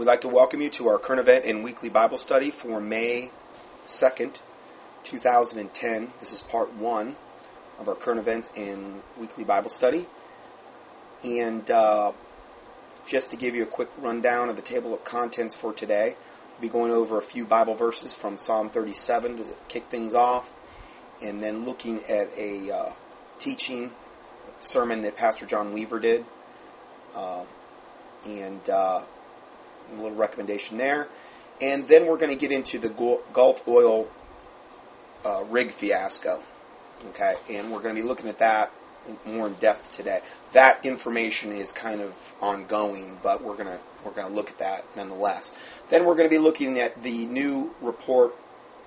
We'd like to welcome you to our current event and weekly Bible study for May 2nd, 2010. This is part one of our current events and weekly Bible study. And uh, just to give you a quick rundown of the table of contents for today, we'll be going over a few Bible verses from Psalm 37 to kick things off, and then looking at a uh, teaching sermon that Pastor John Weaver did. Uh, and uh, a little recommendation there. And then we're going to get into the Gulf oil uh, rig fiasco. Okay, and we're going to be looking at that more in depth today. That information is kind of ongoing, but we're going to we're to look at that nonetheless. Then we're going to be looking at the new report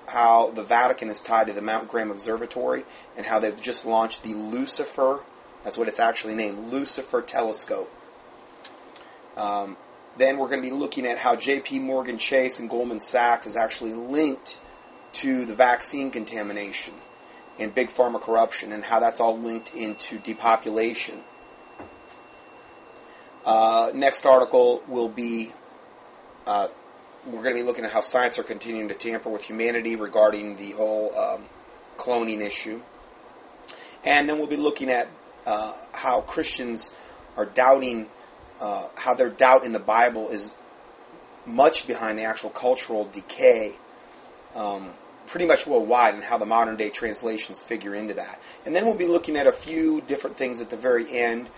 how the Vatican is tied to the Mount Graham Observatory and how they've just launched the Lucifer, that's what it's actually named, Lucifer Telescope. Um, then we're going to be looking at how J.P. Morgan Chase and Goldman Sachs is actually linked to the vaccine contamination and big pharma corruption and how that's all linked into depopulation. Uh, next article will be uh, we're going to be looking at how science are continuing to tamper with humanity regarding the whole um, cloning issue. And then we'll be looking at uh, how Christians are doubting uh, how their doubt in the Bible is much behind the actual cultural decay, um, pretty much worldwide, and how the modern day translations figure into that. And then we'll be looking at a few different things at the very end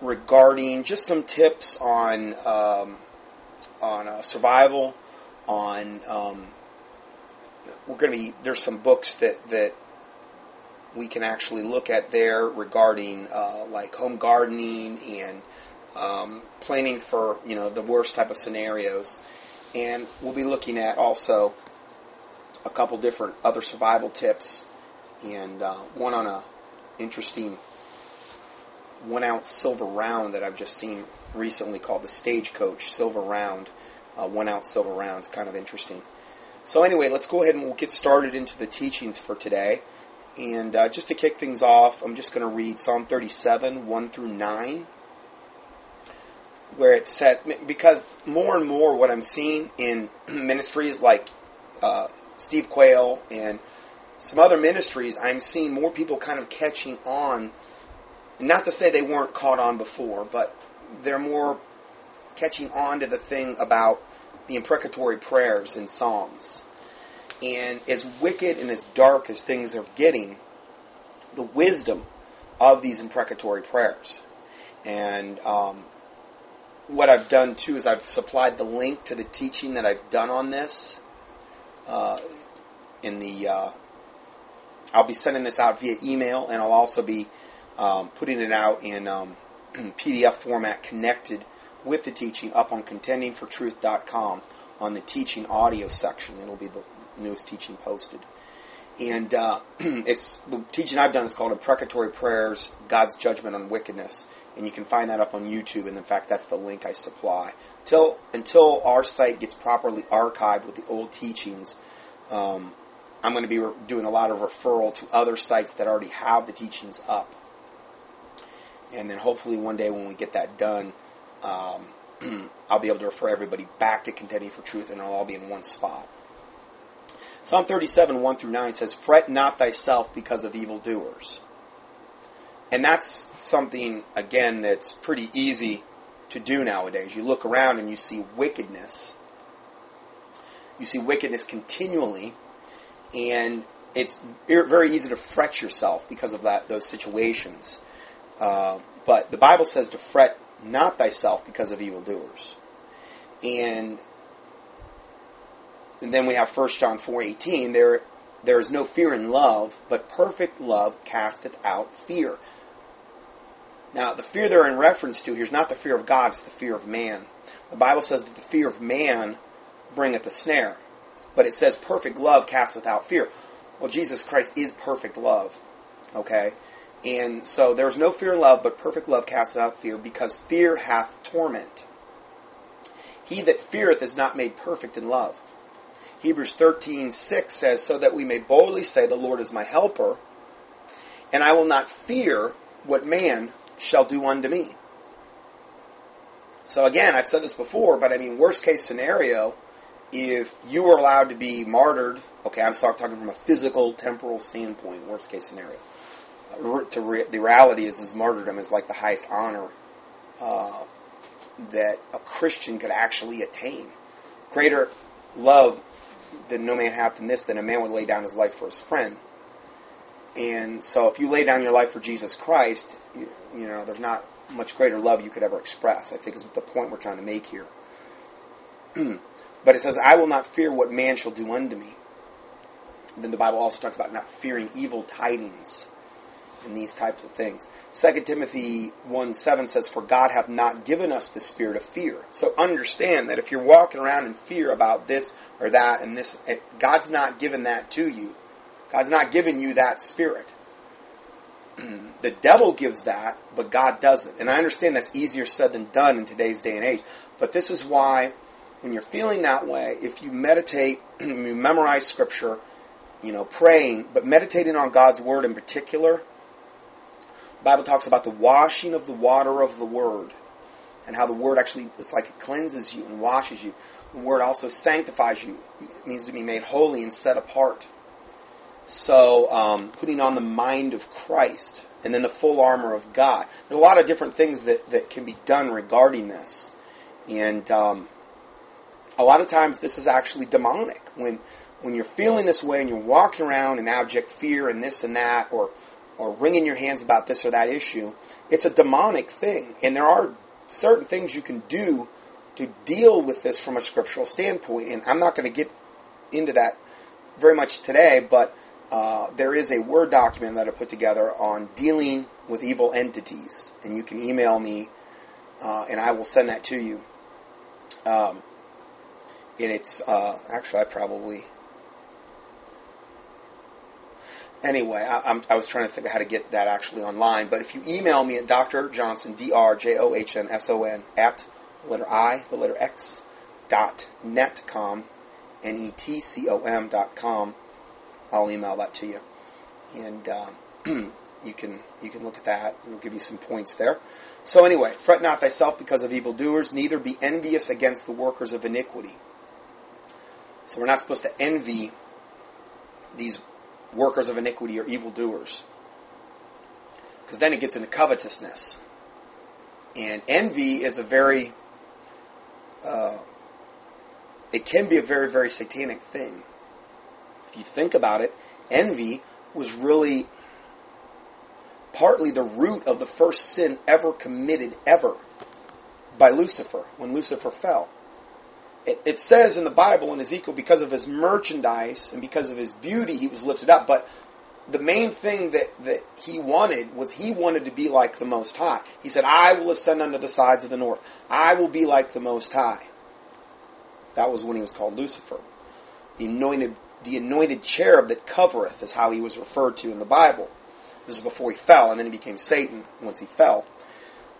regarding just some tips on um, on uh, survival, on um, we're going to be there's some books that that we can actually look at there regarding uh, like home gardening and um, planning for you know the worst type of scenarios, and we'll be looking at also a couple different other survival tips, and uh, one on a interesting one ounce silver round that I've just seen recently called the Stagecoach Silver Round, uh, one ounce silver round. It's kind of interesting. So anyway, let's go ahead and we'll get started into the teachings for today. And uh, just to kick things off, I'm just going to read Psalm 37, 1 through 9 where it says because more and more what I'm seeing in ministries like uh, Steve Quayle and some other ministries, I'm seeing more people kind of catching on. Not to say they weren't caught on before, but they're more catching on to the thing about the imprecatory prayers in Psalms. And as wicked and as dark as things are getting, the wisdom of these imprecatory prayers. And um, what I've done too is I've supplied the link to the teaching that I've done on this. Uh, in the, uh, I'll be sending this out via email, and I'll also be um, putting it out in um, PDF format connected with the teaching up on contendingfortruth.com on the teaching audio section. It'll be the newest teaching posted. And uh, it's the teaching I've done is called Imprecatory Prayers: God's Judgment on Wickedness and you can find that up on YouTube. And in fact, that's the link I supply. Till until our site gets properly archived with the old teachings, um, I'm going to be re- doing a lot of referral to other sites that already have the teachings up. And then hopefully one day when we get that done, um, I'll be able to refer everybody back to Contending for Truth, and it'll all be in one spot. Psalm 37, 1 through 9 says, Fret not thyself because of evildoers and that's something, again, that's pretty easy to do nowadays. You look around and you see wickedness. You see wickedness continually, and it's very easy to fret yourself because of that those situations. Uh, but the Bible says to fret not thyself because of evildoers. And, and then we have 1 John 4.18, there, there is no fear in love, but perfect love casteth out fear. Now, the fear they're in reference to here is not the fear of God, it's the fear of man. The Bible says that the fear of man bringeth a snare. But it says perfect love casteth out fear. Well, Jesus Christ is perfect love. Okay? And so there's no fear in love, but perfect love casteth out fear, because fear hath torment. He that feareth is not made perfect in love. Hebrews 13, 6 says, So that we may boldly say, The Lord is my helper, and I will not fear what man shall do unto me. So again, I've said this before, but I mean, worst case scenario, if you were allowed to be martyred, okay, I'm talking from a physical, temporal standpoint, worst case scenario. Uh, to re- the reality is, is martyrdom is like the highest honor uh, that a Christian could actually attain. Greater love than no man hath in this, than a man would lay down his life for his friend. And so, if you lay down your life for Jesus Christ, you, you know, there's not much greater love you could ever express. I think is the point we're trying to make here. but it says, "I will not fear what man shall do unto me." And then the Bible also talks about not fearing evil tidings and these types of things. 2 Timothy 1 7 says, For God hath not given us the spirit of fear. So understand that if you're walking around in fear about this or that and this, eh, God's not given that to you. God's not given you that spirit. the devil gives that, but God doesn't. And I understand that's easier said than done in today's day and age. But this is why, when you're feeling that way, if you meditate, you memorize scripture, you know, praying, but meditating on God's word in particular, Bible talks about the washing of the water of the Word and how the Word actually, it's like it cleanses you and washes you. The Word also sanctifies you. It means to be made holy and set apart. So, um, putting on the mind of Christ and then the full armor of God. There's a lot of different things that, that can be done regarding this. And um, a lot of times this is actually demonic. When, when you're feeling this way and you're walking around in abject fear and this and that, or or wringing your hands about this or that issue. It's a demonic thing. And there are certain things you can do to deal with this from a scriptural standpoint. And I'm not going to get into that very much today, but uh, there is a Word document that I put together on dealing with evil entities. And you can email me, uh, and I will send that to you. Um, and it's uh, actually, I probably anyway, I, I, was trying to think of how to get that actually online. But if you email me at Dr. Johnson, D R J O H N S O N, at the letter I, the letter X, dot netcom, N E T C O M dot com, I'll email that to you. And uh, you can you can look at that. We'll give you some points there. So anyway, fret not thyself because of evildoers, neither be envious against the workers of iniquity. So we're not supposed to envy these workers of iniquity or evildoers. Because then it gets into covetousness. And envy is a very, uh, it can be a very, very satanic thing. If you think about it, envy was really partly the root of the first sin ever committed, ever, by Lucifer, when Lucifer fell it, it says in the Bible in Ezekiel, because of his merchandise and because of his beauty, he was lifted up. But the main thing that, that he wanted was he wanted to be like the Most High. He said, I will ascend unto the sides of the north. I will be like the Most High. That was when he was called Lucifer. The anointed, the anointed cherub that covereth is how he was referred to in the Bible. This is before he fell, and then he became Satan once he fell.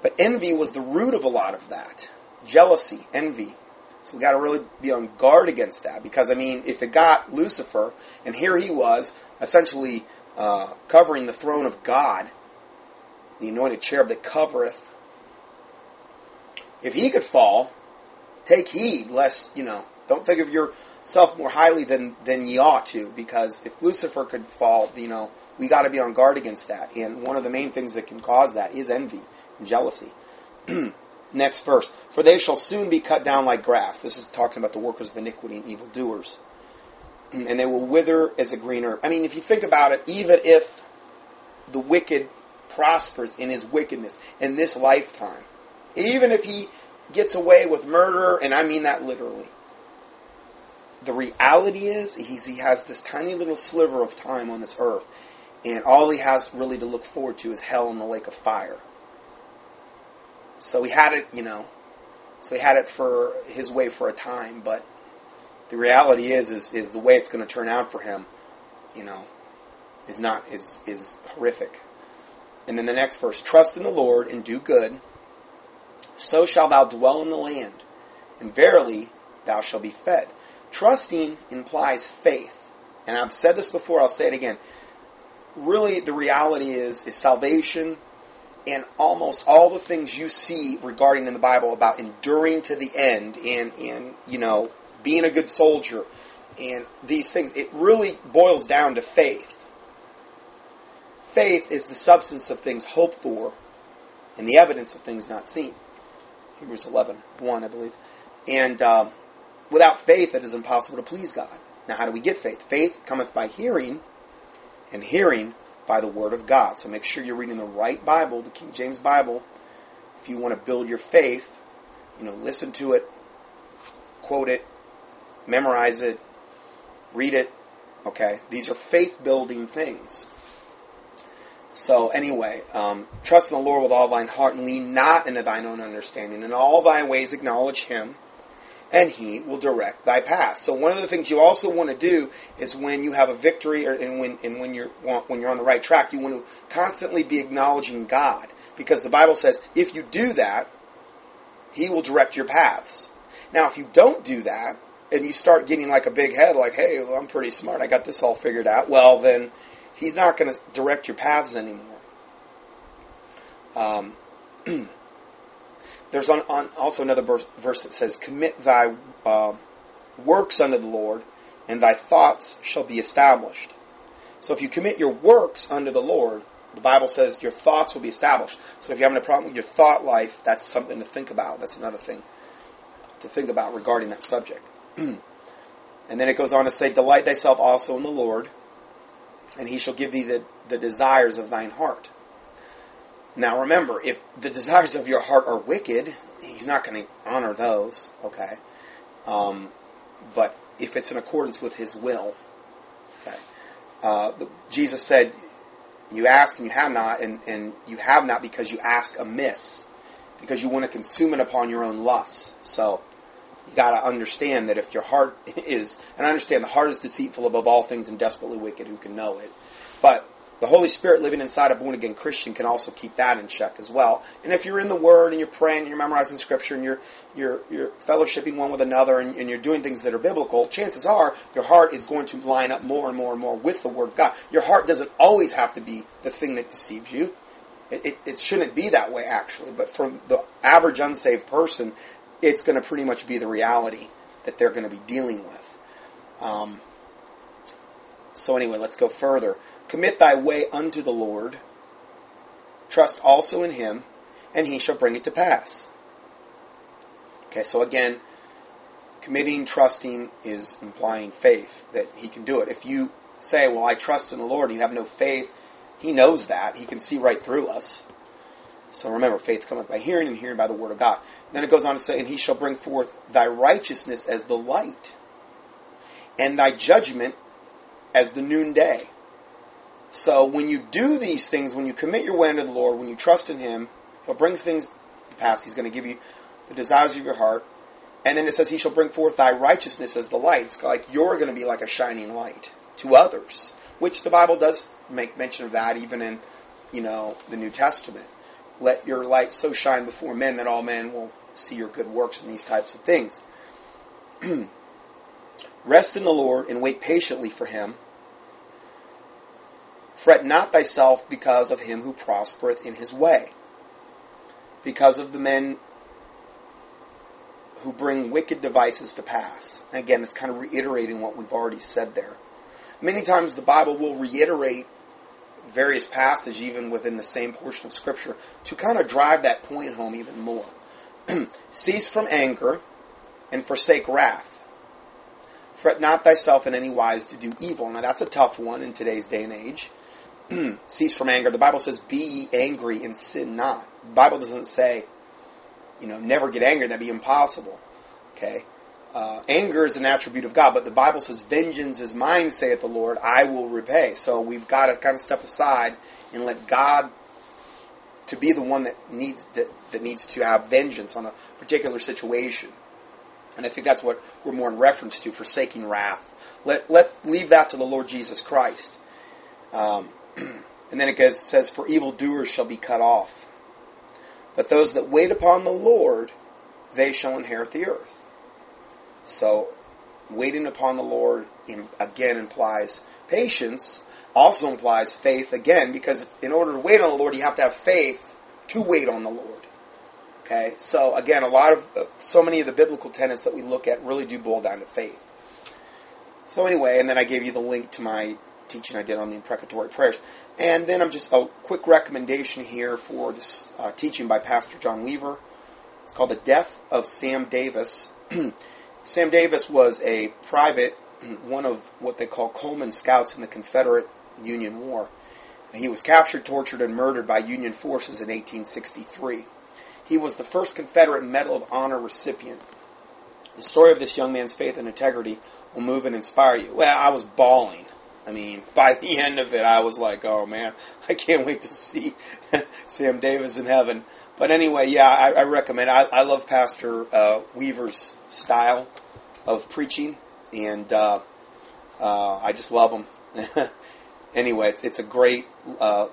But envy was the root of a lot of that. Jealousy, envy, so we got to really be on guard against that because I mean, if it got Lucifer, and here he was essentially uh, covering the throne of God, the anointed cherub that covereth. If he could fall, take heed lest you know. Don't think of yourself more highly than than ye ought to, because if Lucifer could fall, you know, we got to be on guard against that. And one of the main things that can cause that is envy and jealousy. Next verse. For they shall soon be cut down like grass. This is talking about the workers of iniquity and evildoers. Mm, and they will wither as a green herb. I mean, if you think about it, even if the wicked prospers in his wickedness in this lifetime, even if he gets away with murder, and I mean that literally, the reality is he has this tiny little sliver of time on this earth, and all he has really to look forward to is hell and the lake of fire. So he had it, you know, so he had it for his way for a time, but the reality is, is, is the way it's going to turn out for him, you know, is not, is, is horrific. And then the next verse, trust in the Lord and do good, so shall thou dwell in the land, and verily thou shalt be fed. Trusting implies faith. And I've said this before, I'll say it again. Really, the reality is, is salvation and almost all the things you see regarding in the Bible about enduring to the end and, and you know, being a good soldier and these things, it really boils down to faith. Faith is the substance of things hoped for and the evidence of things not seen. Hebrews 11, 1, I believe. And um, without faith, it is impossible to please God. Now, how do we get faith? Faith cometh by hearing, and hearing by the Word of God. So make sure you're reading the right Bible, the King James Bible. If you want to build your faith, you know, listen to it, quote it, memorize it, read it. Okay, these are faith building things. So anyway, um, trust in the Lord with all thine heart and lean not into thine own understanding. In all thy ways acknowledge him, and he will direct thy path. So one of the things you also want to do is when you have a victory or, and when and when you're when you're on the right track, you want to constantly be acknowledging God because the Bible says if you do that, he will direct your paths. Now, if you don't do that and you start getting like a big head like, "Hey, well, I'm pretty smart. I got this all figured out." Well, then he's not going to direct your paths anymore. Um, there's on, on also another verse, verse, that says, "Commit thy uh, works unto the Lord, and thy thoughts shall be established." So if you commit your works unto the Lord, the Bible says your thoughts will be established. So if you're having a problem with your thought life, that's something to think about. That's another thing to think about regarding that subject. and then it goes on to say, "Delight thyself also in the Lord." and he shall give thee the, the desires of thine heart. Now remember, if the desires of your heart are wicked, he's not going to honor those, okay? Um, but if it's in accordance with his will, okay? Uh, Jesus said, You ask and you have not, and, and you have not because you ask amiss, because you want to consume it upon your own lusts. So, you got to understand that if your heart is, and I understand the heart is deceitful above all things and desperately wicked, who can know it? But the Holy Spirit living inside a born again Christian can also keep that in check as well. And if you're in the Word and you're praying and you're memorizing Scripture and you're you're you're fellowshipping one with another and, and, you're doing things that are biblical, chances are your heart is going to line up more and more and more with the Word of God. Your heart doesn't always have to be the thing that deceives you. It, it, it shouldn't be that way actually, but for the average unsaved person, it's going to pretty much be the reality that they're going to be dealing with. Um, so, anyway, let's go further. Commit thy way unto the Lord, trust also in him, and he shall bring it to pass. Okay, so again, committing, trusting is implying faith that he can do it. If you say, Well, I trust in the Lord, and you have no faith, he knows that. He can see right through us. So remember, faith cometh by hearing, and hearing by the word of God. And then it goes on to say, And he shall bring forth thy righteousness as the light, and thy judgment as the noonday. So when you do these things, when you commit your way unto the Lord, when you trust in Him, He'll bring things to pass. He's going to give you the desires of your heart. And then it says, He shall bring forth thy righteousness as the light. It's like you're going to be like a shining light to others, which the Bible does make mention of that even in, you know, the New Testament. Let your light so shine before men that all men will see your good works and these types of things. Rest in the Lord and wait patiently for him. Fret not thyself because of him who prospereth in his way, because of the men who bring wicked devices to pass. And again, it's kind of reiterating what we've already said there. Many times the Bible will reiterate various passages, even within the same portion of Scripture, to kind of drive that point home even more. Cease from anger and forsake wrath. Fret not thyself in any wise to do evil. Now that's a tough one in today's day and age. Cease from anger. The Bible says, "Be ye angry and sin not." The Bible doesn't say, you know, never get angry. That'd be impossible. Okay. Uh, anger is an attribute of God, but the Bible says, "Vengeance is mine," saith the Lord. I will repay. So we've got to kind of step aside and let God to be the one that needs that, that needs to have vengeance on a particular situation. And I think that's what we're more in reference to, forsaking wrath. Let let leave that to the Lord Jesus Christ. Um, and then it goes, says, "For evildoers shall be cut off, but those that wait upon the Lord, they shall inherit the earth." So, waiting upon the Lord in, again implies patience. Also implies faith again, because in order to wait on the Lord, you have to have faith to wait on the Lord. Okay, so again, a lot of so many of the biblical tenets that we look at really do boil down to faith. So anyway, and then I gave you the link to my teaching I did on the imprecatory prayers, and then I'm just a quick recommendation here for this uh, teaching by Pastor John Weaver. It's called "The Death of Sam Davis." Sam Davis was a private, one of what they call Coleman Scouts in the Confederate Union War. He was captured, tortured, and murdered by Union forces in 1863. He was the first Confederate Medal of Honor recipient. The story of this young man's faith and integrity will move and inspire you. Well, I was bawling. I mean, by the end of it, I was like, oh man, I can't wait to see Sam Davis in heaven. But anyway, yeah, I, I recommend. I, I love Pastor uh, Weaver's style of preaching, and uh, uh, I just love him. anyway, it's, it's a great uh,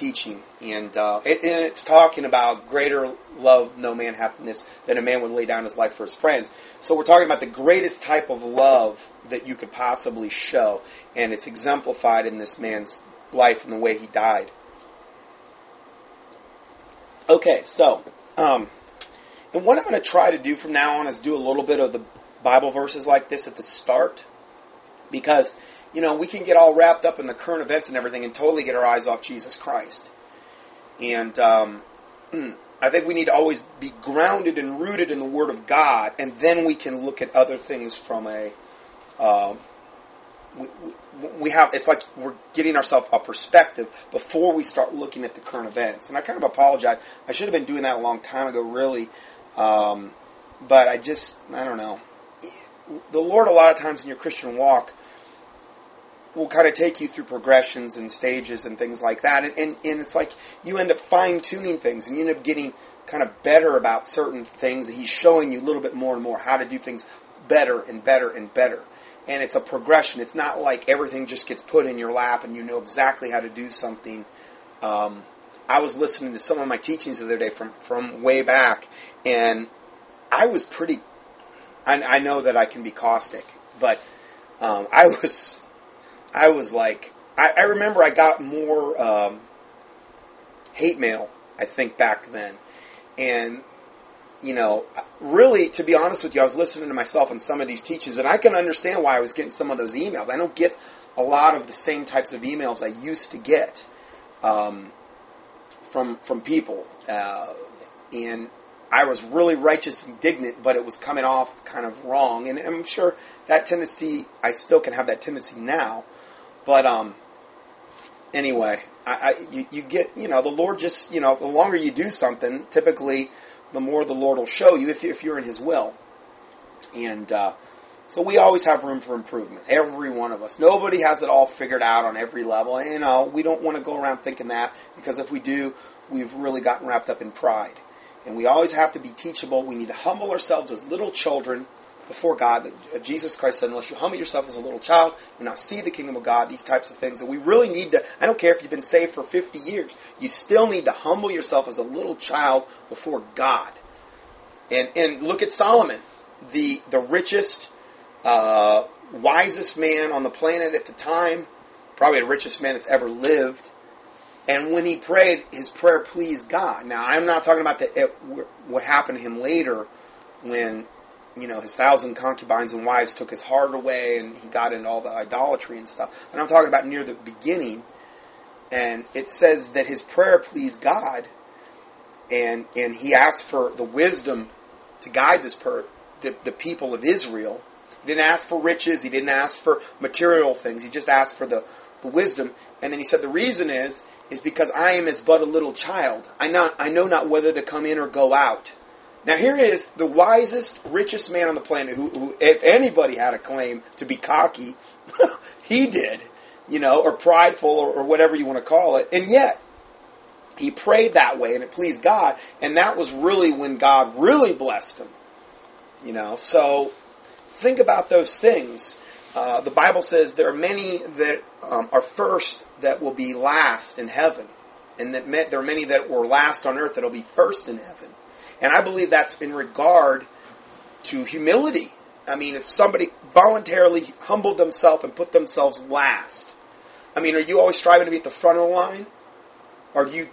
teaching, and, uh, it, and it's talking about greater love no man happiness than a man would lay down his life for his friends. So we're talking about the greatest type of love that you could possibly show, and it's exemplified in this man's life and the way he died. Okay, so um, and what I'm going to try to do from now on is do a little bit of the Bible verses like this at the start, because you know, we can get all wrapped up in the current events and everything and totally get our eyes off Jesus Christ. And um, I think we need to always be grounded and rooted in the Word of God, and then we can look at other things from a. Uh, we, we, we have it's like we're getting ourselves a perspective before we start looking at the current events. And I kind of apologize. I should have been doing that a long time ago, really. Um, but I just I don't know. The Lord, a lot of times in your Christian walk, will kind of take you through progressions and stages and things like that. And, and, and it's like you end up fine tuning things and you end up getting kind of better about certain things. He's showing you a little bit more and more how to do things better and better and better. And it's a progression. It's not like everything just gets put in your lap and you know exactly how to do something. Um, I was listening to some of my teachings the other day from, from way back, and I was pretty. I, I know that I can be caustic, but um, I was I was like, I, I remember I got more um, hate mail, I think, back then. And, you know, really, to be honest with you, I was listening to myself in some of these teachings, and I can understand why I was getting some of those emails. I don't get a lot of the same types of emails I used to get um, from from people, uh, and I was really righteous, and indignant, but it was coming off kind of wrong. And I'm sure that tendency, I still can have that tendency now. But um, anyway, I, I you, you get you know the Lord just you know the longer you do something, typically the more the Lord will show you if, you, if you're in His will. And uh, so we always have room for improvement. Every one of us. Nobody has it all figured out on every level. And, you know, we don't want to go around thinking that because if we do, we've really gotten wrapped up in pride. And we always have to be teachable. We need to humble ourselves as little children before God. Jesus Christ said, unless you humble yourself as a little child, you not see the kingdom of God, these types of things. And we really need to, I don't care if you've been saved for 50 years, you still need to humble yourself as a little child before God. And, and look at Solomon, the, the richest, uh, wisest man on the planet at the time, probably the richest man that's ever lived. And when he prayed, his prayer pleased God. Now, I'm not talking about the, it, what happened to him later when you know, his thousand concubines and wives took his heart away and he got into all the idolatry and stuff. And I'm talking about near the beginning. And it says that his prayer pleased God and, and he asked for the wisdom to guide this per, the, the people of Israel. He didn't ask for riches. He didn't ask for material things. He just asked for the, the wisdom. And then he said, the reason is, is because I am as but a little child. I not, I know not whether to come in or go out. Now here is the wisest, richest man on the planet who, who if anybody had a claim to be cocky, he did, you know, or prideful or, or whatever you want to call it. And yet, he prayed that way and it pleased God. And that was really when God really blessed him. You know, so think about those things. Uh, the Bible says there are many that um, are first that will be last in heaven. And that there are many that were last on earth that will be first in heaven. And I believe that's in regard to humility. I mean, if somebody voluntarily humbled themselves and put themselves last, I mean, are you always striving to be at the front of the line? Do you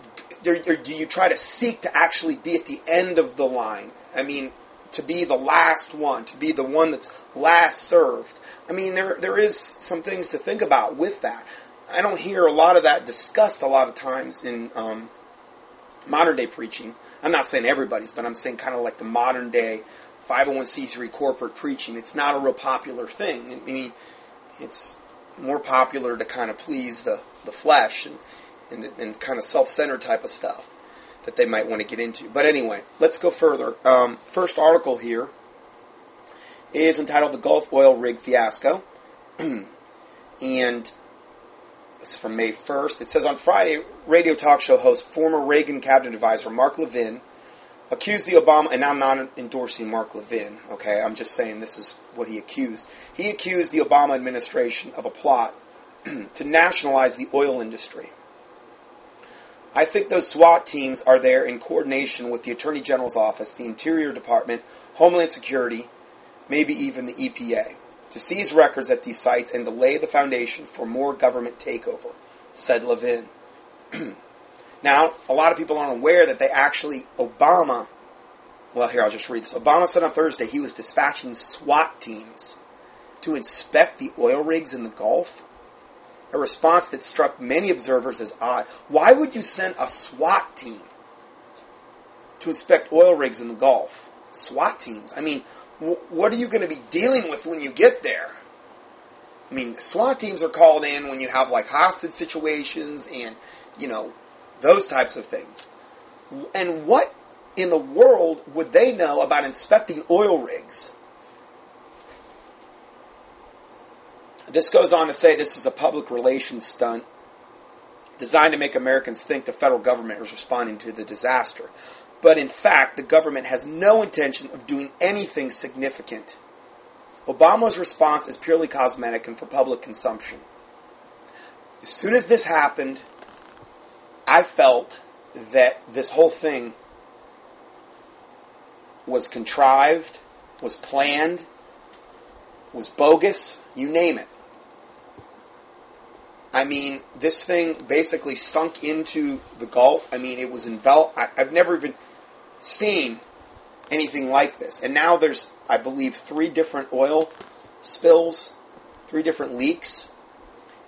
or do you try to seek to actually be at the end of the line? I mean, to be the last one, to be the one that's last served. I mean, there there is some things to think about with that. I don't hear a lot of that discussed a lot of times in um, modern day preaching. I'm not saying everybody's, but I'm saying kind of like the modern day 501c3 corporate preaching. It's not a real popular thing. I mean, it's more popular to kind of please the, the flesh and, and, and kind of self centered type of stuff that they might want to get into. But anyway, let's go further. Um, first article here is entitled The Gulf Oil Rig Fiasco. and it's from May 1st. It says on Friday, radio talk show host, former Reagan cabinet advisor Mark Levin accused the Obama, and I'm not endorsing Mark Levin, okay? I'm just saying this is what he accused. He accused the Obama administration of a plot to nationalize the oil industry. I think those SWAT teams are there in coordination with the Attorney General's office, the Interior Department, Homeland Security, maybe even the EPA, to seize records at these sites and to lay the foundation for more government takeover, said Levin. Now, a lot of people aren't aware that they actually, Obama, well, here, I'll just read this. Obama said on Thursday he was dispatching SWAT teams to inspect the oil rigs in the Gulf. A response that struck many observers as odd. Why would you send a SWAT team to inspect oil rigs in the Gulf? SWAT teams. I mean, what are you going to be dealing with when you get there? I mean, SWAT teams are called in when you have like hostage situations and, you know, those types of things. And what in the world would they know about inspecting oil rigs? This goes on to say this is a public relations stunt designed to make Americans think the federal government is responding to the disaster. But in fact, the government has no intention of doing anything significant. Obama's response is purely cosmetic and for public consumption. As soon as this happened, I felt that this whole thing was contrived, was planned, was bogus, you name it. I mean, this thing basically sunk into the Gulf. I mean, it was enveloped. I, have never even seen anything like this. And now there's, I believe, three different oil spills, three different leaks.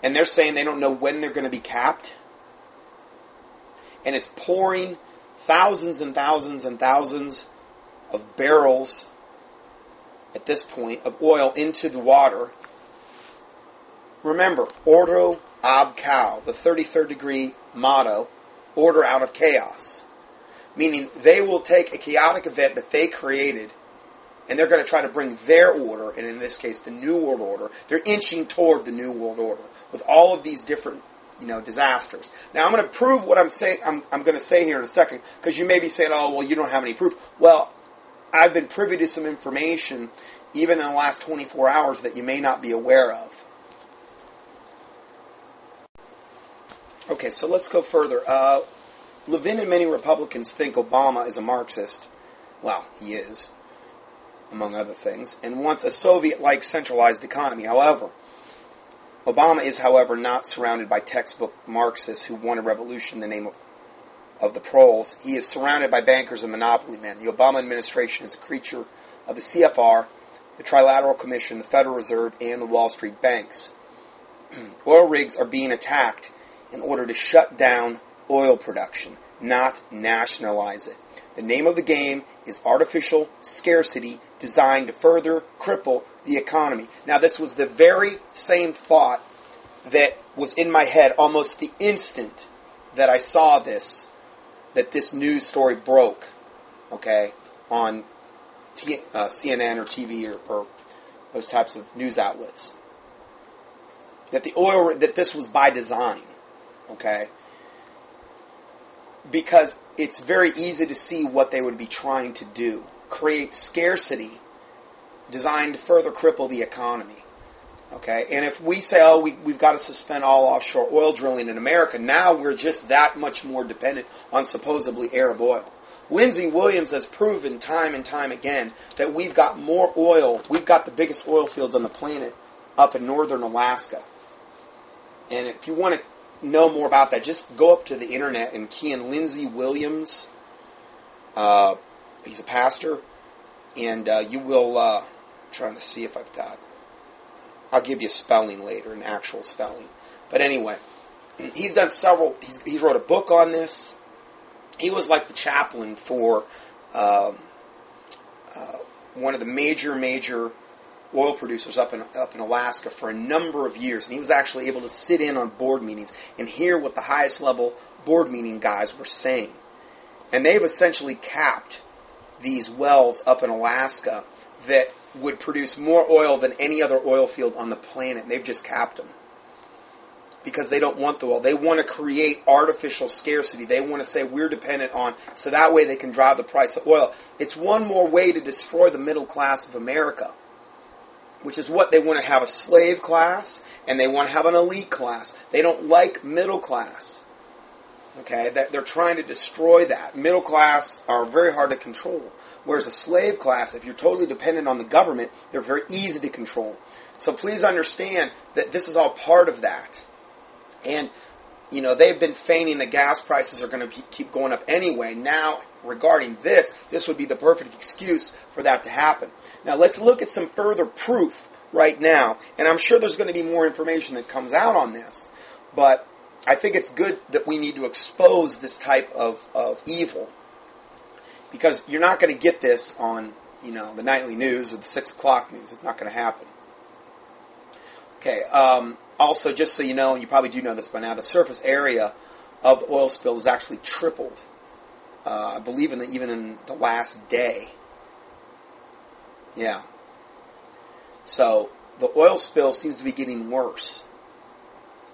And they're saying they don't know when they're going to be capped and it's pouring thousands and thousands and thousands of barrels at this point of oil into the water. Remember, ordo ab the 33rd degree motto, order out of chaos. Meaning they will take a chaotic event that they created and they're going to try to bring their order, and in this case, the New World Order. They're inching toward the New World Order with all of these different you know, disasters. Now, I'm going to prove what I'm saying. I'm, I'm going to say here in a second because you may be saying, "Oh, well, you don't have any proof." Well, I've been privy to some information, even in the last 24 hours, that you may not be aware of. Okay, so let's go further. Uh, Levin and many Republicans think Obama is a Marxist. Well, he is, among other things, and wants a Soviet-like centralized economy. However, Obama is, however, not surrounded by textbook Marxists who want a revolution in the name of, of the proles. He is surrounded by bankers and monopoly men. The Obama administration is a creature of the CFR, the Trilateral Commission, the Federal Reserve, and the Wall Street banks. oil rigs are being attacked in order to shut down oil production, not nationalize it. The name of the game is artificial scarcity designed to further cripple the economy. Now, this was the very same thought that was in my head almost the instant that I saw this, that this news story broke, okay, on T, uh, CNN or TV or, or those types of news outlets. That the oil, that this was by design, okay? Because it's very easy to see what they would be trying to do create scarcity designed to further cripple the economy. Okay, and if we say, oh, we, we've got to suspend all offshore oil drilling in America, now we're just that much more dependent on supposedly Arab oil. Lindsey Williams has proven time and time again that we've got more oil, we've got the biggest oil fields on the planet up in northern Alaska. And if you want to know more about that, just go up to the internet and key in Lindsey Williams. Uh, he's a pastor, and uh, you will. Uh, I'm trying to see if I've got. I'll give you spelling later, an actual spelling. But anyway, he's done several. He's, he wrote a book on this. He was like the chaplain for um, uh, one of the major, major oil producers up in up in Alaska for a number of years, and he was actually able to sit in on board meetings and hear what the highest level board meeting guys were saying. And they've essentially capped these wells up in Alaska that would produce more oil than any other oil field on the planet. They've just capped them because they don't want the oil. They want to create artificial scarcity. They want to say we're dependent on, so that way they can drive the price of oil. It's one more way to destroy the middle class of America, which is what they want to have a slave class and they want to have an elite class. They don't like middle class. Okay, that they're trying to destroy that. Middle class are very hard to control. Whereas a slave class, if you're totally dependent on the government, they're very easy to control. So please understand that this is all part of that. And, you know, they've been feigning the gas prices are going to keep going up anyway. Now, regarding this, this would be the perfect excuse for that to happen. Now, let's look at some further proof right now. And I'm sure there's going to be more information that comes out on this. But I think it's good that we need to expose this type of, of evil. Because you're not going to get this on, you know, the nightly news or the six o'clock news. It's not going to happen. Okay, um, also, just so you know, and you probably do know this by now, the surface area of the oil spill has actually tripled. Uh, I believe in the, even in the last day. Yeah. So the oil spill seems to be getting worse.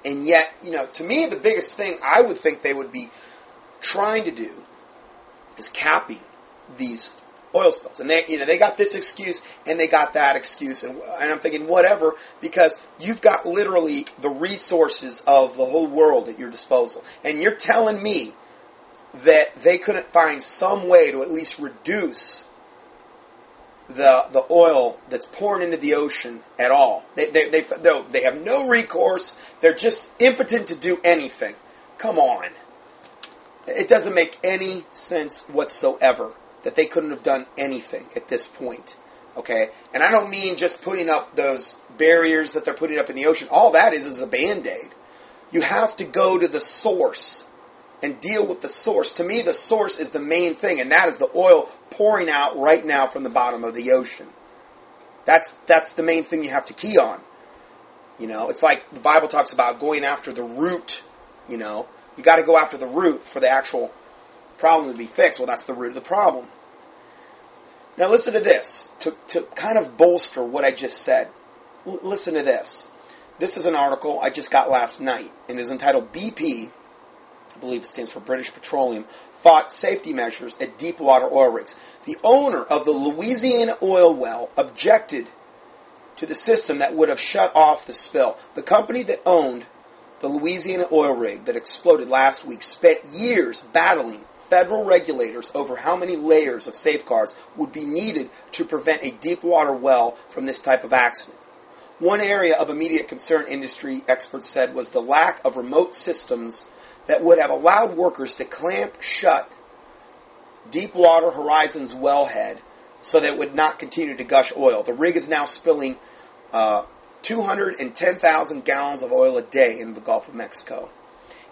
And yet, you know, to me, the biggest thing I would think they would be trying to do is capping these oil spills. And they, you know, they got this excuse and they got that excuse. And, and I'm thinking, whatever, because you've got literally the resources of the whole world at your disposal. And you're telling me that they couldn't find some way to at least reduce the the oil that's pouring into the ocean at all. They they they they have no recourse. They're just impotent to do anything. Come on. It doesn't make any sense whatsoever that they couldn't have done anything at this point. Okay? And I don't mean just putting up those barriers that they're putting up in the ocean. All that is is a band aid. You have to go to the source and deal with the source. To me, the source is the main thing, and that is the oil pouring out right now from the bottom of the ocean. That's that's the main thing you have to key on. You know, it's like the Bible talks about going after the root. You know, you got to go after the root for the actual problem to be fixed. Well, that's the root of the problem. Now, listen to this to, to kind of bolster what I just said. L- listen to this. This is an article I just got last night and is entitled BP, I believe it stands for British Petroleum, fought safety measures at deepwater oil rigs. The owner of the Louisiana oil well objected to the system that would have shut off the spill. The company that owned the Louisiana oil rig that exploded last week spent years battling federal regulators over how many layers of safeguards would be needed to prevent a deep water well from this type of accident. One area of immediate concern, industry experts said, was the lack of remote systems that would have allowed workers to clamp shut Deepwater Horizon's wellhead so that it would not continue to gush oil. The rig is now spilling uh, 210,000 gallons of oil a day in the Gulf of Mexico.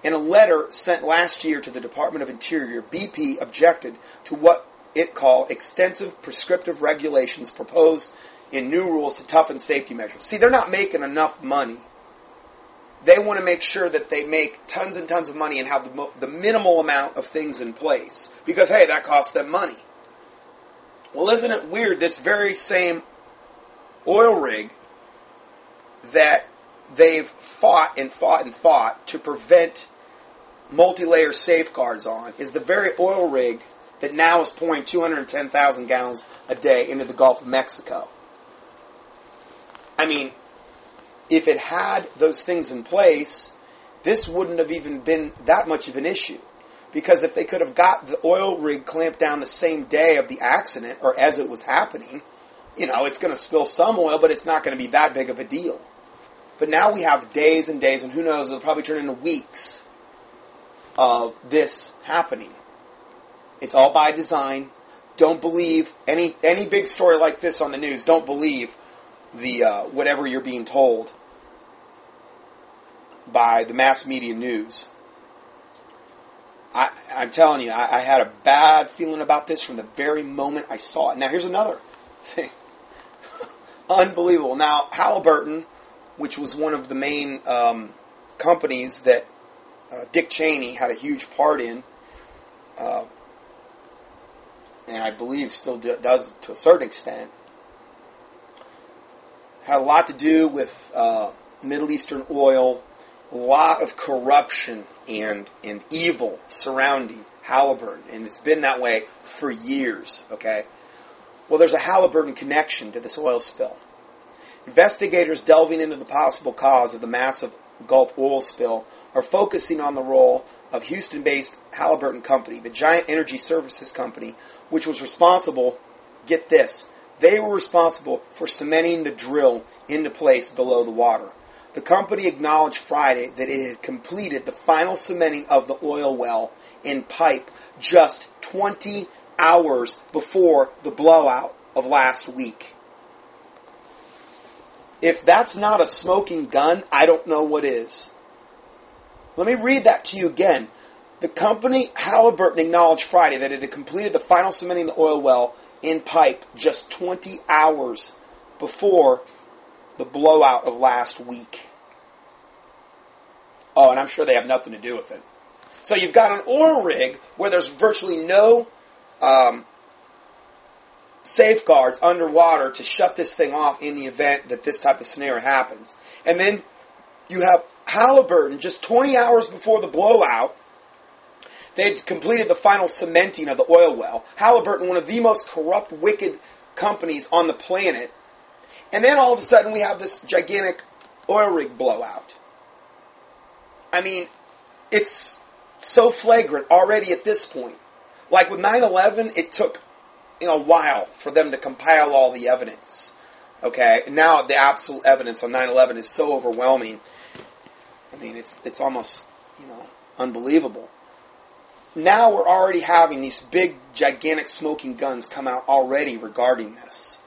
In a letter sent last year to the Department of Interior, BP objected to what it called extensive prescriptive regulations proposed in new rules to toughen safety measures. See, they're not making enough money. They want to make sure that they make tons and tons of money and have the, mo- the minimal amount of things in place because, hey, that costs them money. Well, isn't it weird? This very same oil rig that they've fought and fought and fought to prevent multi-layer safeguards on is the very oil rig that now is pouring 210,000 gallons a day into the Gulf of Mexico. I mean, if it had those things in place, this wouldn't have even been that much of an issue. Because if they could have got the oil rig clamped down the same day of the accident or as it was happening, you know, it's going to spill some oil, but it's not going to be that big of a deal. But now we have days and days, and who knows, it'll probably turn into weeks of this happening. It's all by design. Don't believe any any big story like this on the news. Don't believe the uh, whatever you're being told by the mass media news. I, I'm telling you, I, I had a bad feeling about this from the very moment I saw it. Now, here's another thing. Unbelievable. Now, Halliburton, which was one of the main um, companies that uh, Dick Cheney had a huge part in, uh, and I believe still do, does to a certain extent, had a lot to do with uh, Middle Eastern oil, a lot of corruption and and evil surrounding Halliburton, and it's been that way for years. Okay, well, there's a Halliburton connection to this oil spill. Investigators delving into the possible cause of the massive Gulf oil spill are focusing on the role of Houston-based Halliburton Company, the giant energy services company, which was responsible. Get this. They were responsible for cementing the drill into place below the water. The company acknowledged Friday that it had completed the final cementing of the oil well in pipe just 20 hours before the blowout of last week. If that's not a smoking gun, I don't know what is. Let me read that to you again. The company Halliburton acknowledged Friday that it had completed the final cementing of the oil well in pipe just 20 hours before the blowout of last week. Oh, and I'm sure they have nothing to do with it. So you've got an oil rig where there's virtually no um, safeguards underwater to shut this thing off in the event that this type of scenario happens. And then you have Halliburton just 20 hours before the blowout. They had completed the final cementing of the oil well. Halliburton, one of the most corrupt, wicked companies on the planet, and then all of a sudden we have this gigantic oil rig blowout. I mean, it's so flagrant already at this point. Like with 9 11, it took a while for them to compile all the evidence. Okay? Now the absolute evidence on 9 11 is so overwhelming. I mean, it's, it's almost, you know, unbelievable. Now we're already having these big, gigantic smoking guns come out already regarding this.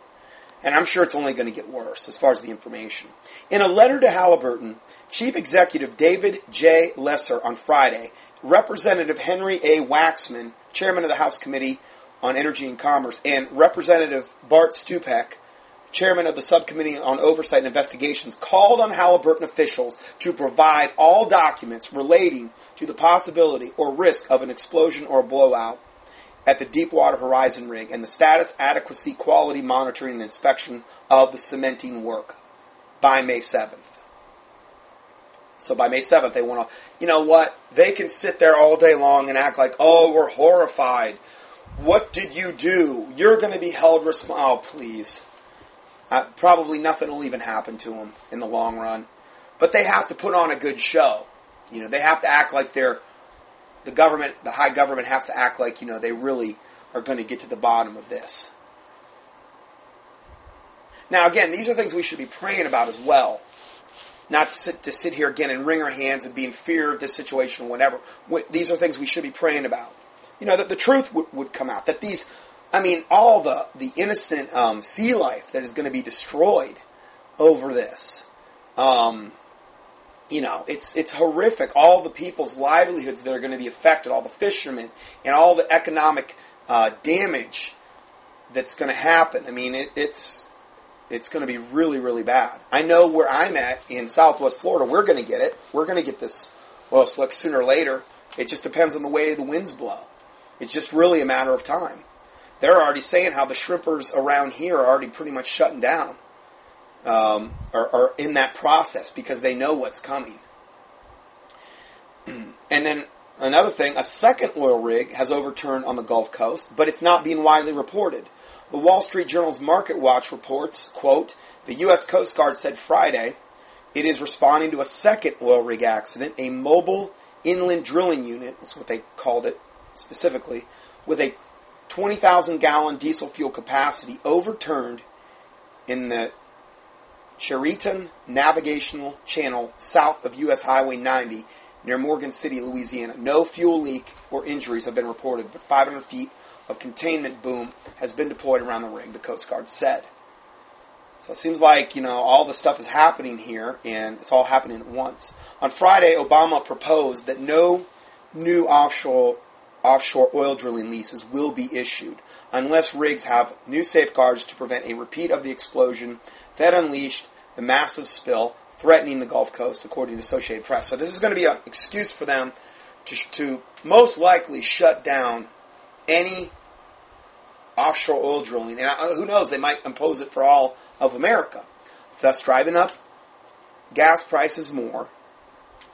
And I'm sure it's only going to get worse as far as the information. In a letter to Halliburton, Chief Executive David J. Lesar on Friday, Representative Henry A. Waxman, Chairman of the House Committee on Energy and Commerce, and Representative Bart Stupak, Chairman of the Subcommittee on Oversight and Investigations, called on Halliburton officials to provide all documents relating to the possibility or risk of an explosion or blowout at the Deepwater Horizon rig and the status, adequacy, quality monitoring, and inspection of the cementing work by May 7th. So by May 7th, they want to, you know what? They can sit there all day long and act like, oh, we're horrified. What did you do? You're going to be held responsible. Oh, please. Uh, probably nothing will even happen to them in the long run. But they have to put on a good show. You know, they have to act like they're, the government, the high government has to act like, you know, they really are going to get to the bottom of this. Now, again, these are things we should be praying about as well not to sit, to sit here again and wring our hands and be in fear of this situation or whatever. These are things we should be praying about. You know, that the truth would, would come out. That these, I mean, all the, the innocent um, sea life that is going to be destroyed over this. Um, you know, it's it's horrific. All the people's livelihoods that are going to be affected, all the fishermen, and all the economic uh, damage that's going to happen. I mean, it, it's it's going to be really, really bad. I know where I'm at in Southwest Florida. We're going to get it. We're going to get this oil slick sooner or later. It just depends on the way the winds blow. It's just really a matter of time. They're already saying how the shrimpers around here are already pretty much shutting down, um, are, in that process because they know what's coming. and then another thing, a second oil rig has overturned on the Gulf Coast, but it's not being widely reported. The Wall Street Journal's Market Watch reports, quote, the U.S. Coast Guard said Friday it is responding to a second oil rig accident, a mobile inland drilling unit, that's what they called it specifically, with a 20,000 gallon diesel fuel capacity overturned in the Chariton Navigational Channel south of U.S. Highway 90 near Morgan City, Louisiana. No fuel leak or injuries have been reported, but 500 feet of containment boom has been deployed around the rig, the Coast Guard said. So it seems like, you know, all the stuff is happening here and it's all happening at once. On Friday, Obama proposed that no new offshore offshore oil drilling leases will be issued unless rigs have new safeguards to prevent a repeat of the explosion that unleashed the massive spill threatening the Gulf Coast, according to Associated Press. So this is going to be an excuse for them to, to most likely shut down any offshore oil drilling. And uh, who knows, they might impose it for all of America, thus driving up gas prices more.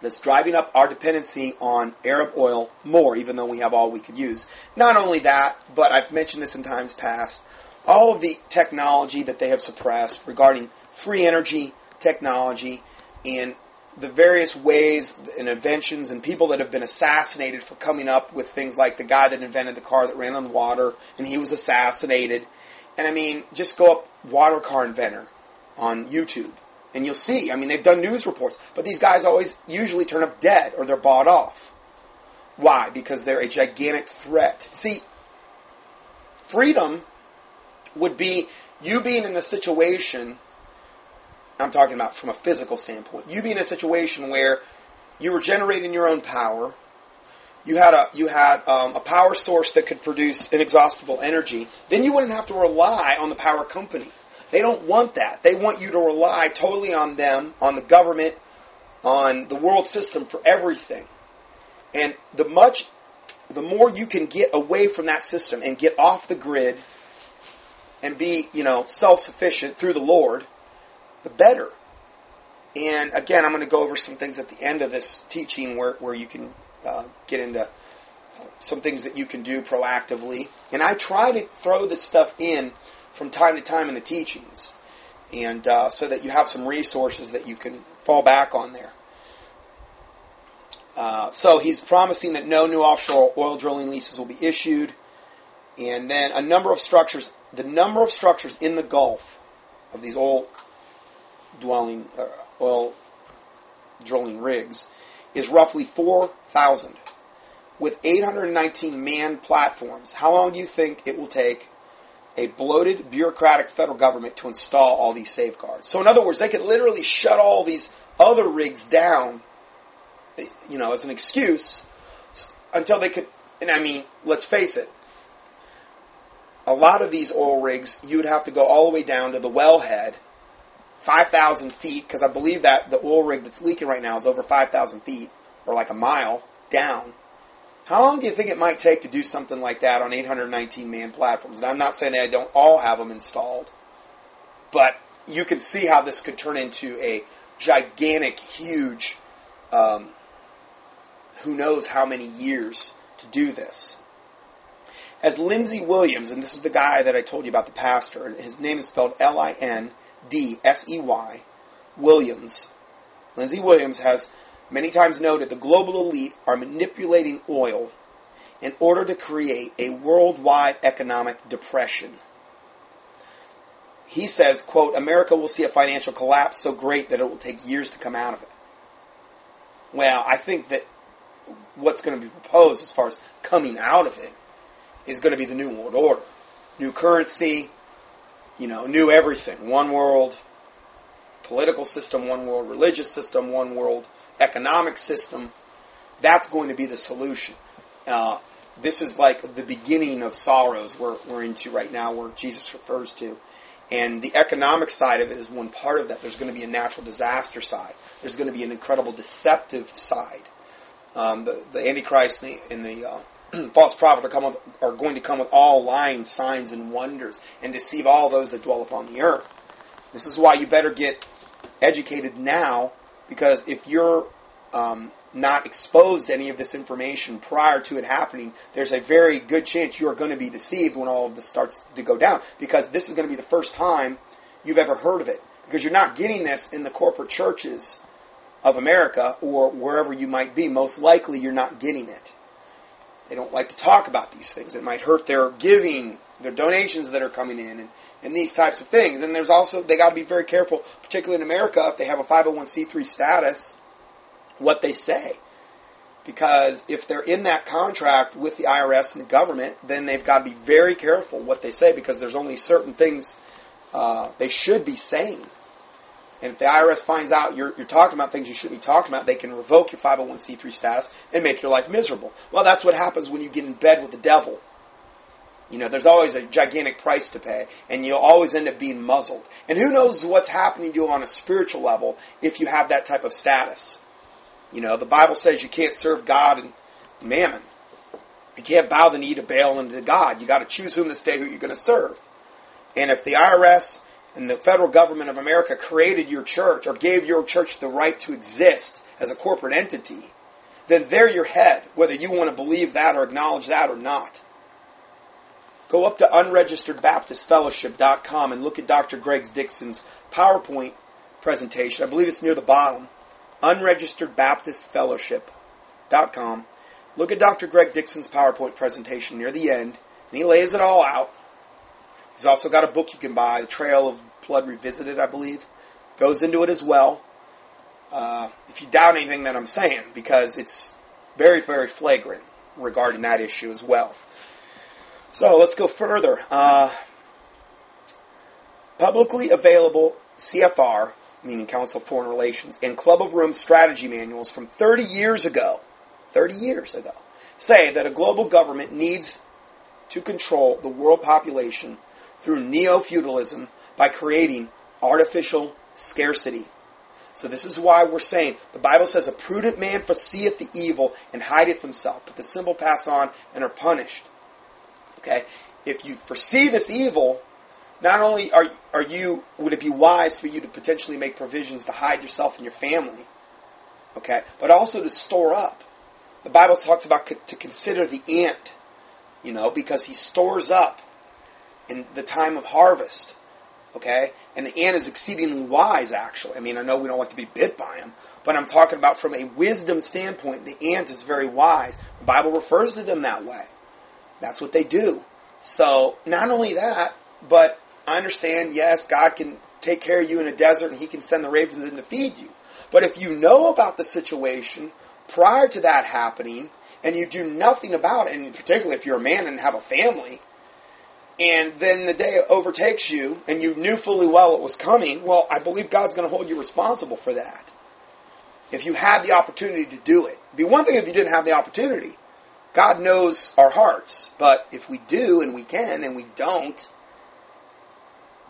That's driving up our dependency on Arab oil more, even though we have all we could use. Not only that, but I've mentioned this in times past, all of the technology that they have suppressed regarding free energy technology and the various ways and inventions and people that have been assassinated for coming up with things like the guy that invented the car that ran on water and he was assassinated. And I mean, just go up water car inventor on YouTube and you'll see. I mean, they've done news reports, but these guys always usually turn up dead or they're bought off. Why? Because they're a gigantic threat. See, freedom would be you being in a situation I'm talking about from a physical standpoint. You be in a situation where you were generating your own power. You had a you had um, a power source that could produce inexhaustible energy. Then you wouldn't have to rely on the power company. They don't want that. They want you to rely totally on them, on the government, on the world system for everything. And the much the more you can get away from that system and get off the grid and be, you know, self-sufficient through the Lord, the better. And again, I'm going to go over some things at the end of this teaching where, where you can uh, get into uh, some things that you can do proactively. And I try to throw this stuff in from time to time in the teachings, and uh, so that you have some resources that you can fall back on there. Uh, so he's promising that no new offshore oil drilling leases will be issued, and then a number of structures. The number of structures in the Gulf of these oil dwelling uh, oil drilling rigs is roughly 4,000 with 819 manned platforms. How long do you think it will take a bloated bureaucratic federal government to install all these safeguards? So in other words, they could literally shut all these other rigs down, you know, as an excuse until they could and I mean, let's face it, a lot of these oil rigs, you would have to go all the way down to the wellhead 5,000 feet, because I believe that the oil rig that's leaking right now is over 5,000 feet, or like a mile down. How long do you think it might take to do something like that on 819 man platforms? And I'm not saying they don't all have them installed, but you can see how this could turn into a gigantic, huge, um, who knows how many years to do this. As Lindsey Williams, and this is the guy that I told you about, the pastor, his name is spelled L I N D S E Y Williams. Lindsey Williams has many times noted the global elite are manipulating oil in order to create a worldwide economic depression. He says, quote, America will see a financial collapse so great that it will take years to come out of it. Well, I think that what's going to be proposed as far as coming out of it is going to be the New World Order. New currency, you know, new everything. One world political system, one world religious system, one world economic system. That's going to be the solution. Uh, this is like the beginning of sorrows we're, we're into right now, where Jesus refers to. And the economic side of it is one part of that. There's going to be a natural disaster side. There's going to be an incredible deceptive side. Um, the, the Antichrist and the, and the uh, false prophet are, come are going to come with all lying signs and wonders and deceive all those that dwell upon the earth. This is why you better get educated now, because if you're um, not exposed to any of this information prior to it happening, there's a very good chance you are going to be deceived when all of this starts to go down, because this is going to be the first time you've ever heard of it. Because you're not getting this in the corporate churches of America or wherever you might be. Most likely, you're not getting it. They don't like to talk about these things. It might hurt their giving, their donations that are coming in, and, and these types of things. And there's also, they got to be very careful, particularly in America, if they have a 501c3 status, what they say. Because if they're in that contract with the IRS and the government, then they've got to be very careful what they say because there's only certain things uh, they should be saying. And if the IRS finds out you're, you're talking about things you shouldn't be talking about, they can revoke your 501c3 status and make your life miserable. Well, that's what happens when you get in bed with the devil. You know, there's always a gigantic price to pay, and you'll always end up being muzzled. And who knows what's happening to you on a spiritual level if you have that type of status. You know, the Bible says you can't serve God and mammon. You can't bow the knee to Baal and to God. You got to choose whom this day who you're going to serve. And if the IRS and the federal government of America created your church or gave your church the right to exist as a corporate entity, then they're your head, whether you want to believe that or acknowledge that or not. Go up to unregisteredbaptistfellowship.com and look at Dr. Greg Dixon's PowerPoint presentation. I believe it's near the bottom. Unregisteredbaptistfellowship.com. Look at Dr. Greg Dixon's PowerPoint presentation near the end, and he lays it all out. He's also got a book you can buy, The Trail of Blood Revisited, I believe. Goes into it as well. Uh, if you doubt anything that I'm saying, because it's very, very flagrant regarding that issue as well. So let's go further. Uh, publicly available CFR, meaning Council of Foreign Relations, and Club of Rome strategy manuals from 30 years ago, 30 years ago, say that a global government needs to control the world population through neo feudalism by creating artificial scarcity. So this is why we're saying the Bible says a prudent man foreseeth the evil and hideth himself, but the simple pass on and are punished. Okay? If you foresee this evil, not only are are you would it be wise for you to potentially make provisions to hide yourself and your family, okay, but also to store up. The Bible talks about to consider the ant, you know, because he stores up in the time of harvest. Okay? And the ant is exceedingly wise, actually. I mean, I know we don't like to be bit by him, but I'm talking about from a wisdom standpoint, the ant is very wise. The Bible refers to them that way. That's what they do. So, not only that, but I understand, yes, God can take care of you in a desert and he can send the ravens in to feed you. But if you know about the situation prior to that happening and you do nothing about it, and particularly if you're a man and have a family, and then the day overtakes you and you knew fully well it was coming, well, I believe God's going to hold you responsible for that. If you had the opportunity to do it. It'd be one thing if you didn't have the opportunity. God knows our hearts, but if we do and we can and we don't,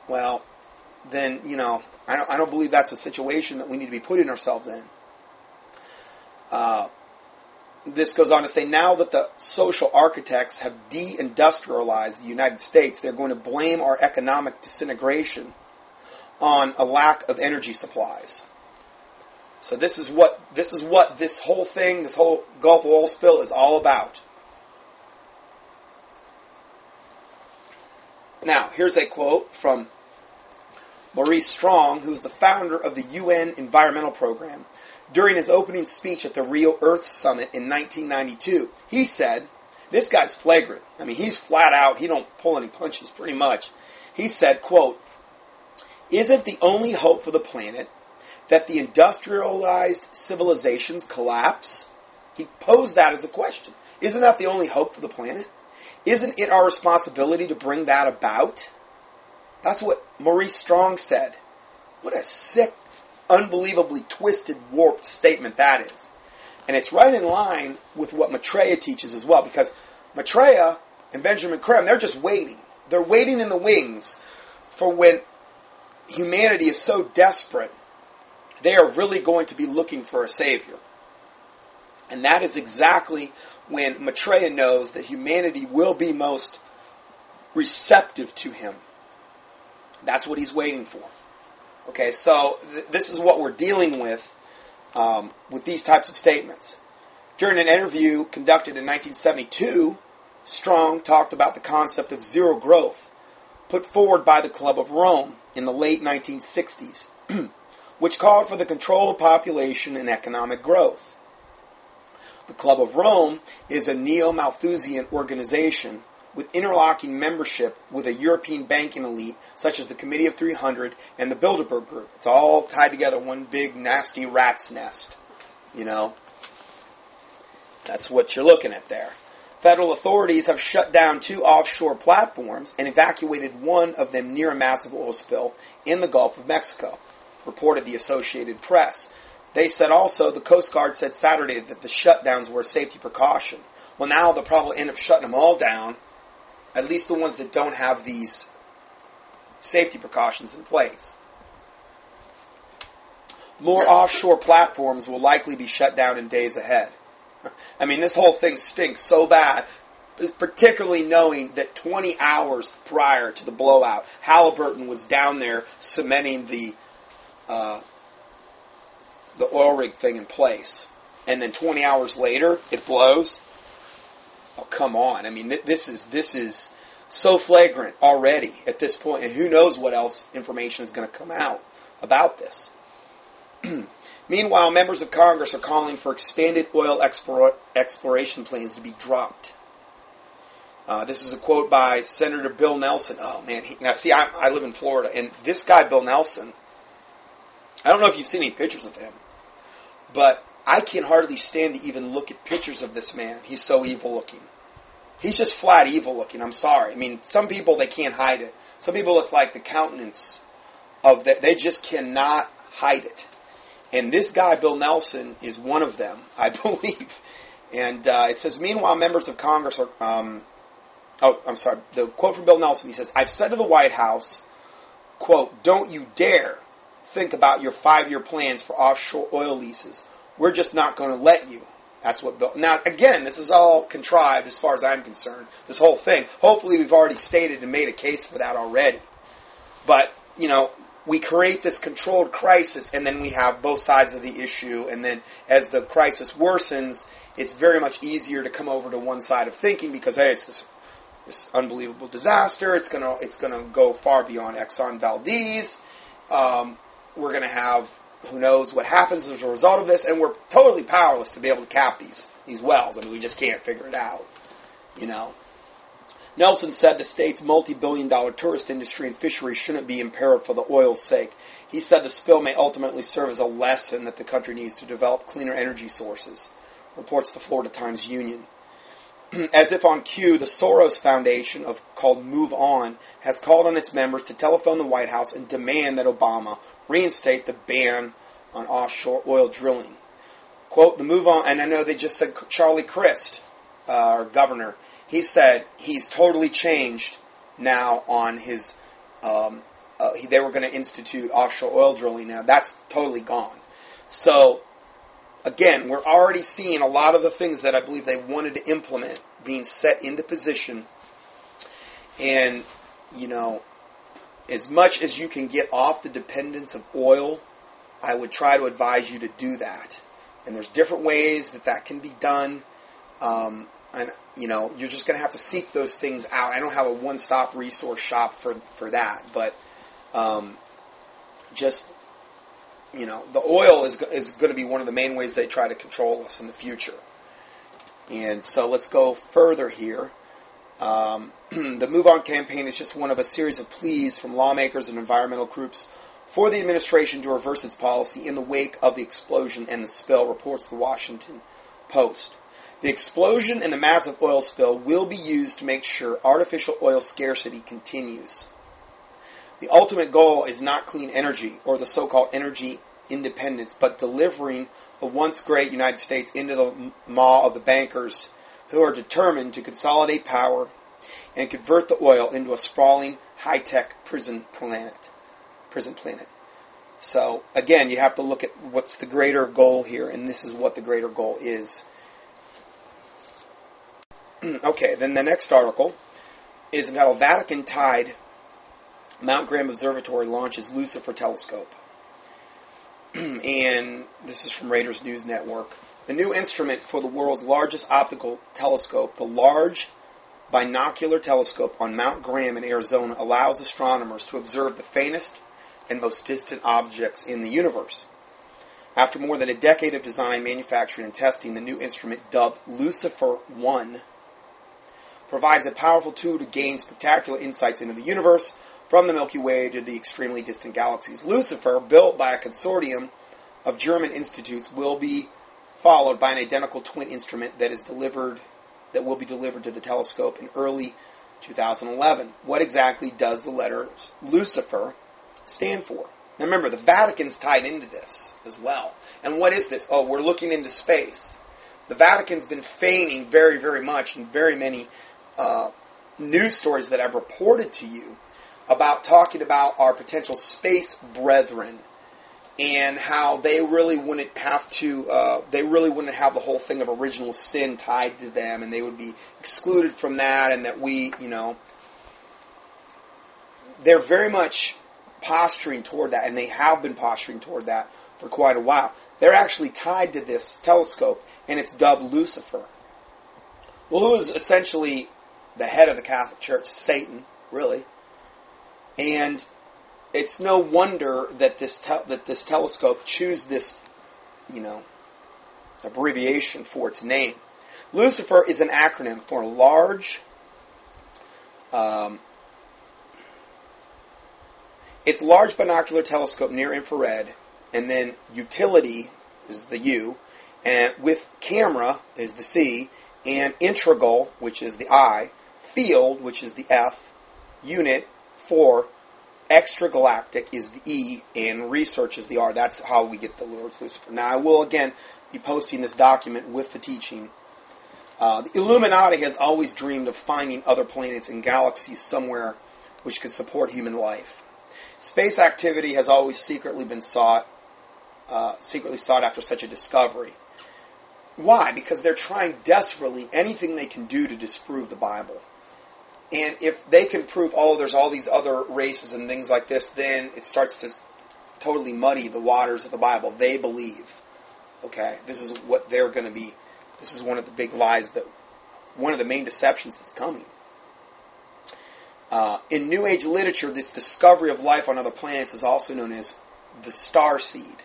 well, then, you know, I don't, I don't believe that's a situation that we need to be putting ourselves in. Uh, this goes on to say now that the social architects have deindustrialized the United States, they're going to blame our economic disintegration on a lack of energy supplies. So this is what this is what this whole thing, this whole Gulf oil spill is all about. Now, here's a quote from Maurice Strong, who is the founder of the UN Environmental Program during his opening speech at the Rio Earth Summit in 1992. He said, this guy's flagrant. I mean, he's flat out. He don't pull any punches pretty much. He said, quote, isn't the only hope for the planet that the industrialized civilizations collapse? He posed that as a question. Isn't that the only hope for the planet? Isn't it our responsibility to bring that about? That's what Maurice Strong said. What a sick unbelievably twisted, warped statement that is. And it's right in line with what Maitreya teaches as well, because Maitreya and Benjamin Creme, they're just waiting. They're waiting in the wings for when humanity is so desperate, they are really going to be looking for a savior. And that is exactly when Maitreya knows that humanity will be most receptive to him. That's what he's waiting for. Okay, so th- this is what we're dealing with um, with these types of statements. During an interview conducted in 1972, Strong talked about the concept of zero growth put forward by the Club of Rome in the late 1960s, which called for the control of population and economic growth. The Club of Rome is a neo Malthusian organization with interlocking membership with a European banking elite such as the Committee of 300 and the Bilderberg Group. It's all tied together, one big nasty rat's nest. You know? That's what you're looking at there. Federal authorities have shut down two offshore platforms and evacuated one of them near a massive oil spill in the Gulf of Mexico, reported the Associated Press. They said also, the Coast Guard said Saturday that the shutdowns were a safety precaution. Well, now they'll probably end up shutting them all down, at least the ones that don't have these safety precautions in place. More offshore platforms will likely be shut down in days ahead. I mean, this whole thing stinks so bad, particularly knowing that 20 hours prior to the blowout, Halliburton was down there cementing the uh, the oil rig thing in place, and then 20 hours later it blows. Oh, come on! I mean, th- this is this is so flagrant already at this point, and who knows what else information is going to come out about this. Meanwhile, members of Congress are calling for expanded oil explore, exploration plans to be dropped. Uh, this is a quote by Senator Bill Nelson. Oh man, he, now see, I, I live in Florida, and this guy, Bill Nelson, I don't know if you've seen any pictures of him, but I can hardly stand to even look at pictures of this man. He's so evil looking. He's just flat evil looking. I'm sorry. I mean, some people they can't hide it. Some people it's like the countenance of that. They just cannot hide it. And this guy, Bill Nelson, is one of them, I believe. And uh, it says, meanwhile, members of Congress are. Um, oh, I'm sorry. The quote from Bill Nelson. He says, "I've said to the White House, quote, don't you dare think about your five-year plans for offshore oil leases. We're just not going to let you." That's what Bill. Now, again, this is all contrived as far as I'm concerned. This whole thing. Hopefully, we've already stated and made a case for that already. But you know, we create this controlled crisis and then we have both sides of the issue and then as the crisis worsens it's very much easier to come over to one side of thinking because hey it's this this unbelievable disaster it's gonna it's gonna go far beyond Exxon Valdez um, we're gonna have who knows what happens as a result of this and we're totally powerless to be able to cap these these wells I mean we just can't figure it out you know Nelson said the state's multi billion dollar tourist industry and fisheries shouldn't be imperiled for the oil's sake. He said the spill may ultimately serve as a lesson that the country needs to develop cleaner energy sources, reports the Florida Times Union. As if on cue, the Soros Foundation, of, called Move On, has called on its members to telephone the White House and demand that Obama reinstate the ban on offshore oil drilling. Quote, the Move On, and I know they just said Charlie Crist, uh, our governor, he said he's totally changed now on his. Um, uh, they were going to institute offshore oil drilling now. That's totally gone. So, again, we're already seeing a lot of the things that I believe they wanted to implement being set into position. And, you know, as much as you can get off the dependence of oil, I would try to advise you to do that. And there's different ways that that can be done. Um, and you know you're just going to have to seek those things out. I don't have a one-stop resource shop for for that, but um, just you know the oil is is going to be one of the main ways they try to control us in the future. And so let's go further here. Um, the Move On campaign is just one of a series of pleas from lawmakers and environmental groups for the administration to reverse its policy in the wake of the explosion and the spill, reports the Washington Post. The explosion and the massive oil spill will be used to make sure artificial oil scarcity continues. The ultimate goal is not clean energy or the so called energy independence, but delivering the once great United States into the maw of the bankers who are determined to consolidate power and convert the oil into a sprawling, high tech prison planet. Prison planet. So again, you have to look at what's the greater goal here, and this is what the greater goal is. okay, then the next article is entitled Vatican Tied Mount Graham Observatory launches Lucifer telescope. and this is from Raiders News Network. The new instrument for the world's largest optical telescope, the Large Binocular Telescope on Mount Graham in Arizona, allows astronomers to observe the faintest and most distant objects in the universe. After more than a decade of design, manufacturing, and testing, the new instrument, dubbed Lucifer 1, provides a powerful tool to gain spectacular insights into the universe from the Milky Way to the extremely distant galaxies. Lucifer, built by a consortium of German institutes, will be followed by an identical twin instrument that is delivered that will be delivered to the telescope in early 2011. What exactly does the letter Lucifer stand for? Now remember, the Vatican's tied into this as well. And what is this? Oh, we're looking into space. The Vatican's been feigning very, very much in very many uh, news stories that I've reported to you about talking about our potential space brethren and how they really wouldn't have to, uh, they really wouldn't have the whole thing of original sin tied to them, and they would be excluded from that, and that we, you know, they're very much posturing toward that, and they have been posturing toward that for quite a while. They're actually tied to this telescope, and it's dubbed Lucifer. Well, who is essentially the head of the Catholic Church? Satan, really. And it's no wonder that this te- that this telescope chose this, you know, abbreviation for its name. Lucifer is an acronym for large. Um, it's large binocular telescope near infrared, and then utility is the U, and with camera is the C, and integral, which is the I, field, which is the F, unit for extragalactic is the E, and research is the R. That's how we get the Lord's Lucifer. Now, I will again be posting this document with the teaching. Uh, the Illuminati has always dreamed of finding other planets and galaxies somewhere which could support human life. Space activity has always secretly been sought, uh, secretly sought after such a discovery. Why? Because they're trying desperately anything they can do to disprove the Bible. And if they can prove, oh, there's all these other races and things like this, then it starts to totally muddy the waters of the Bible. They believe, okay, this is what they're going to be. This is one of the big lies that, one of the main deceptions that's coming. Uh, in New Age literature, this discovery of life on other planets is also known as the star seed.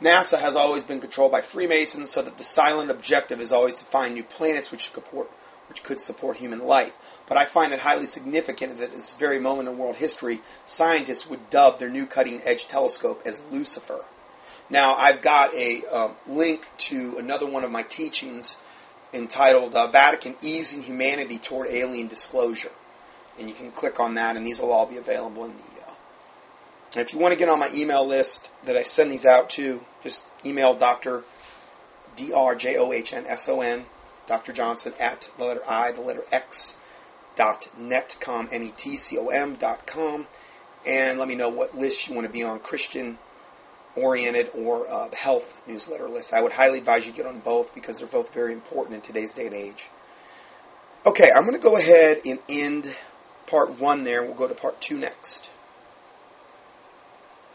NASA has always been controlled by Freemasons, so that the silent objective is always to find new planets which support which could support human life. But I find it highly significant that at this very moment in world history, scientists would dub their new cutting edge telescope as Lucifer. Now, I've got a um, link to another one of my teachings entitled uh, Vatican Easing Humanity Toward Alien Disclosure. And you can click on that, and these will all be available in the. Uh, if you want to get on my email list that I send these out to, just email Dr. D R J O H N S O N Dr. Johnson at the letter I, the letter X, dot netcom, N-E-T-C-O-M dot com, and let me know what list you want to be on, Christian oriented or uh, the health newsletter list. I would highly advise you get on both because they're both very important in today's day and age. Okay, I'm going to go ahead and end part one there. We'll go to part two next.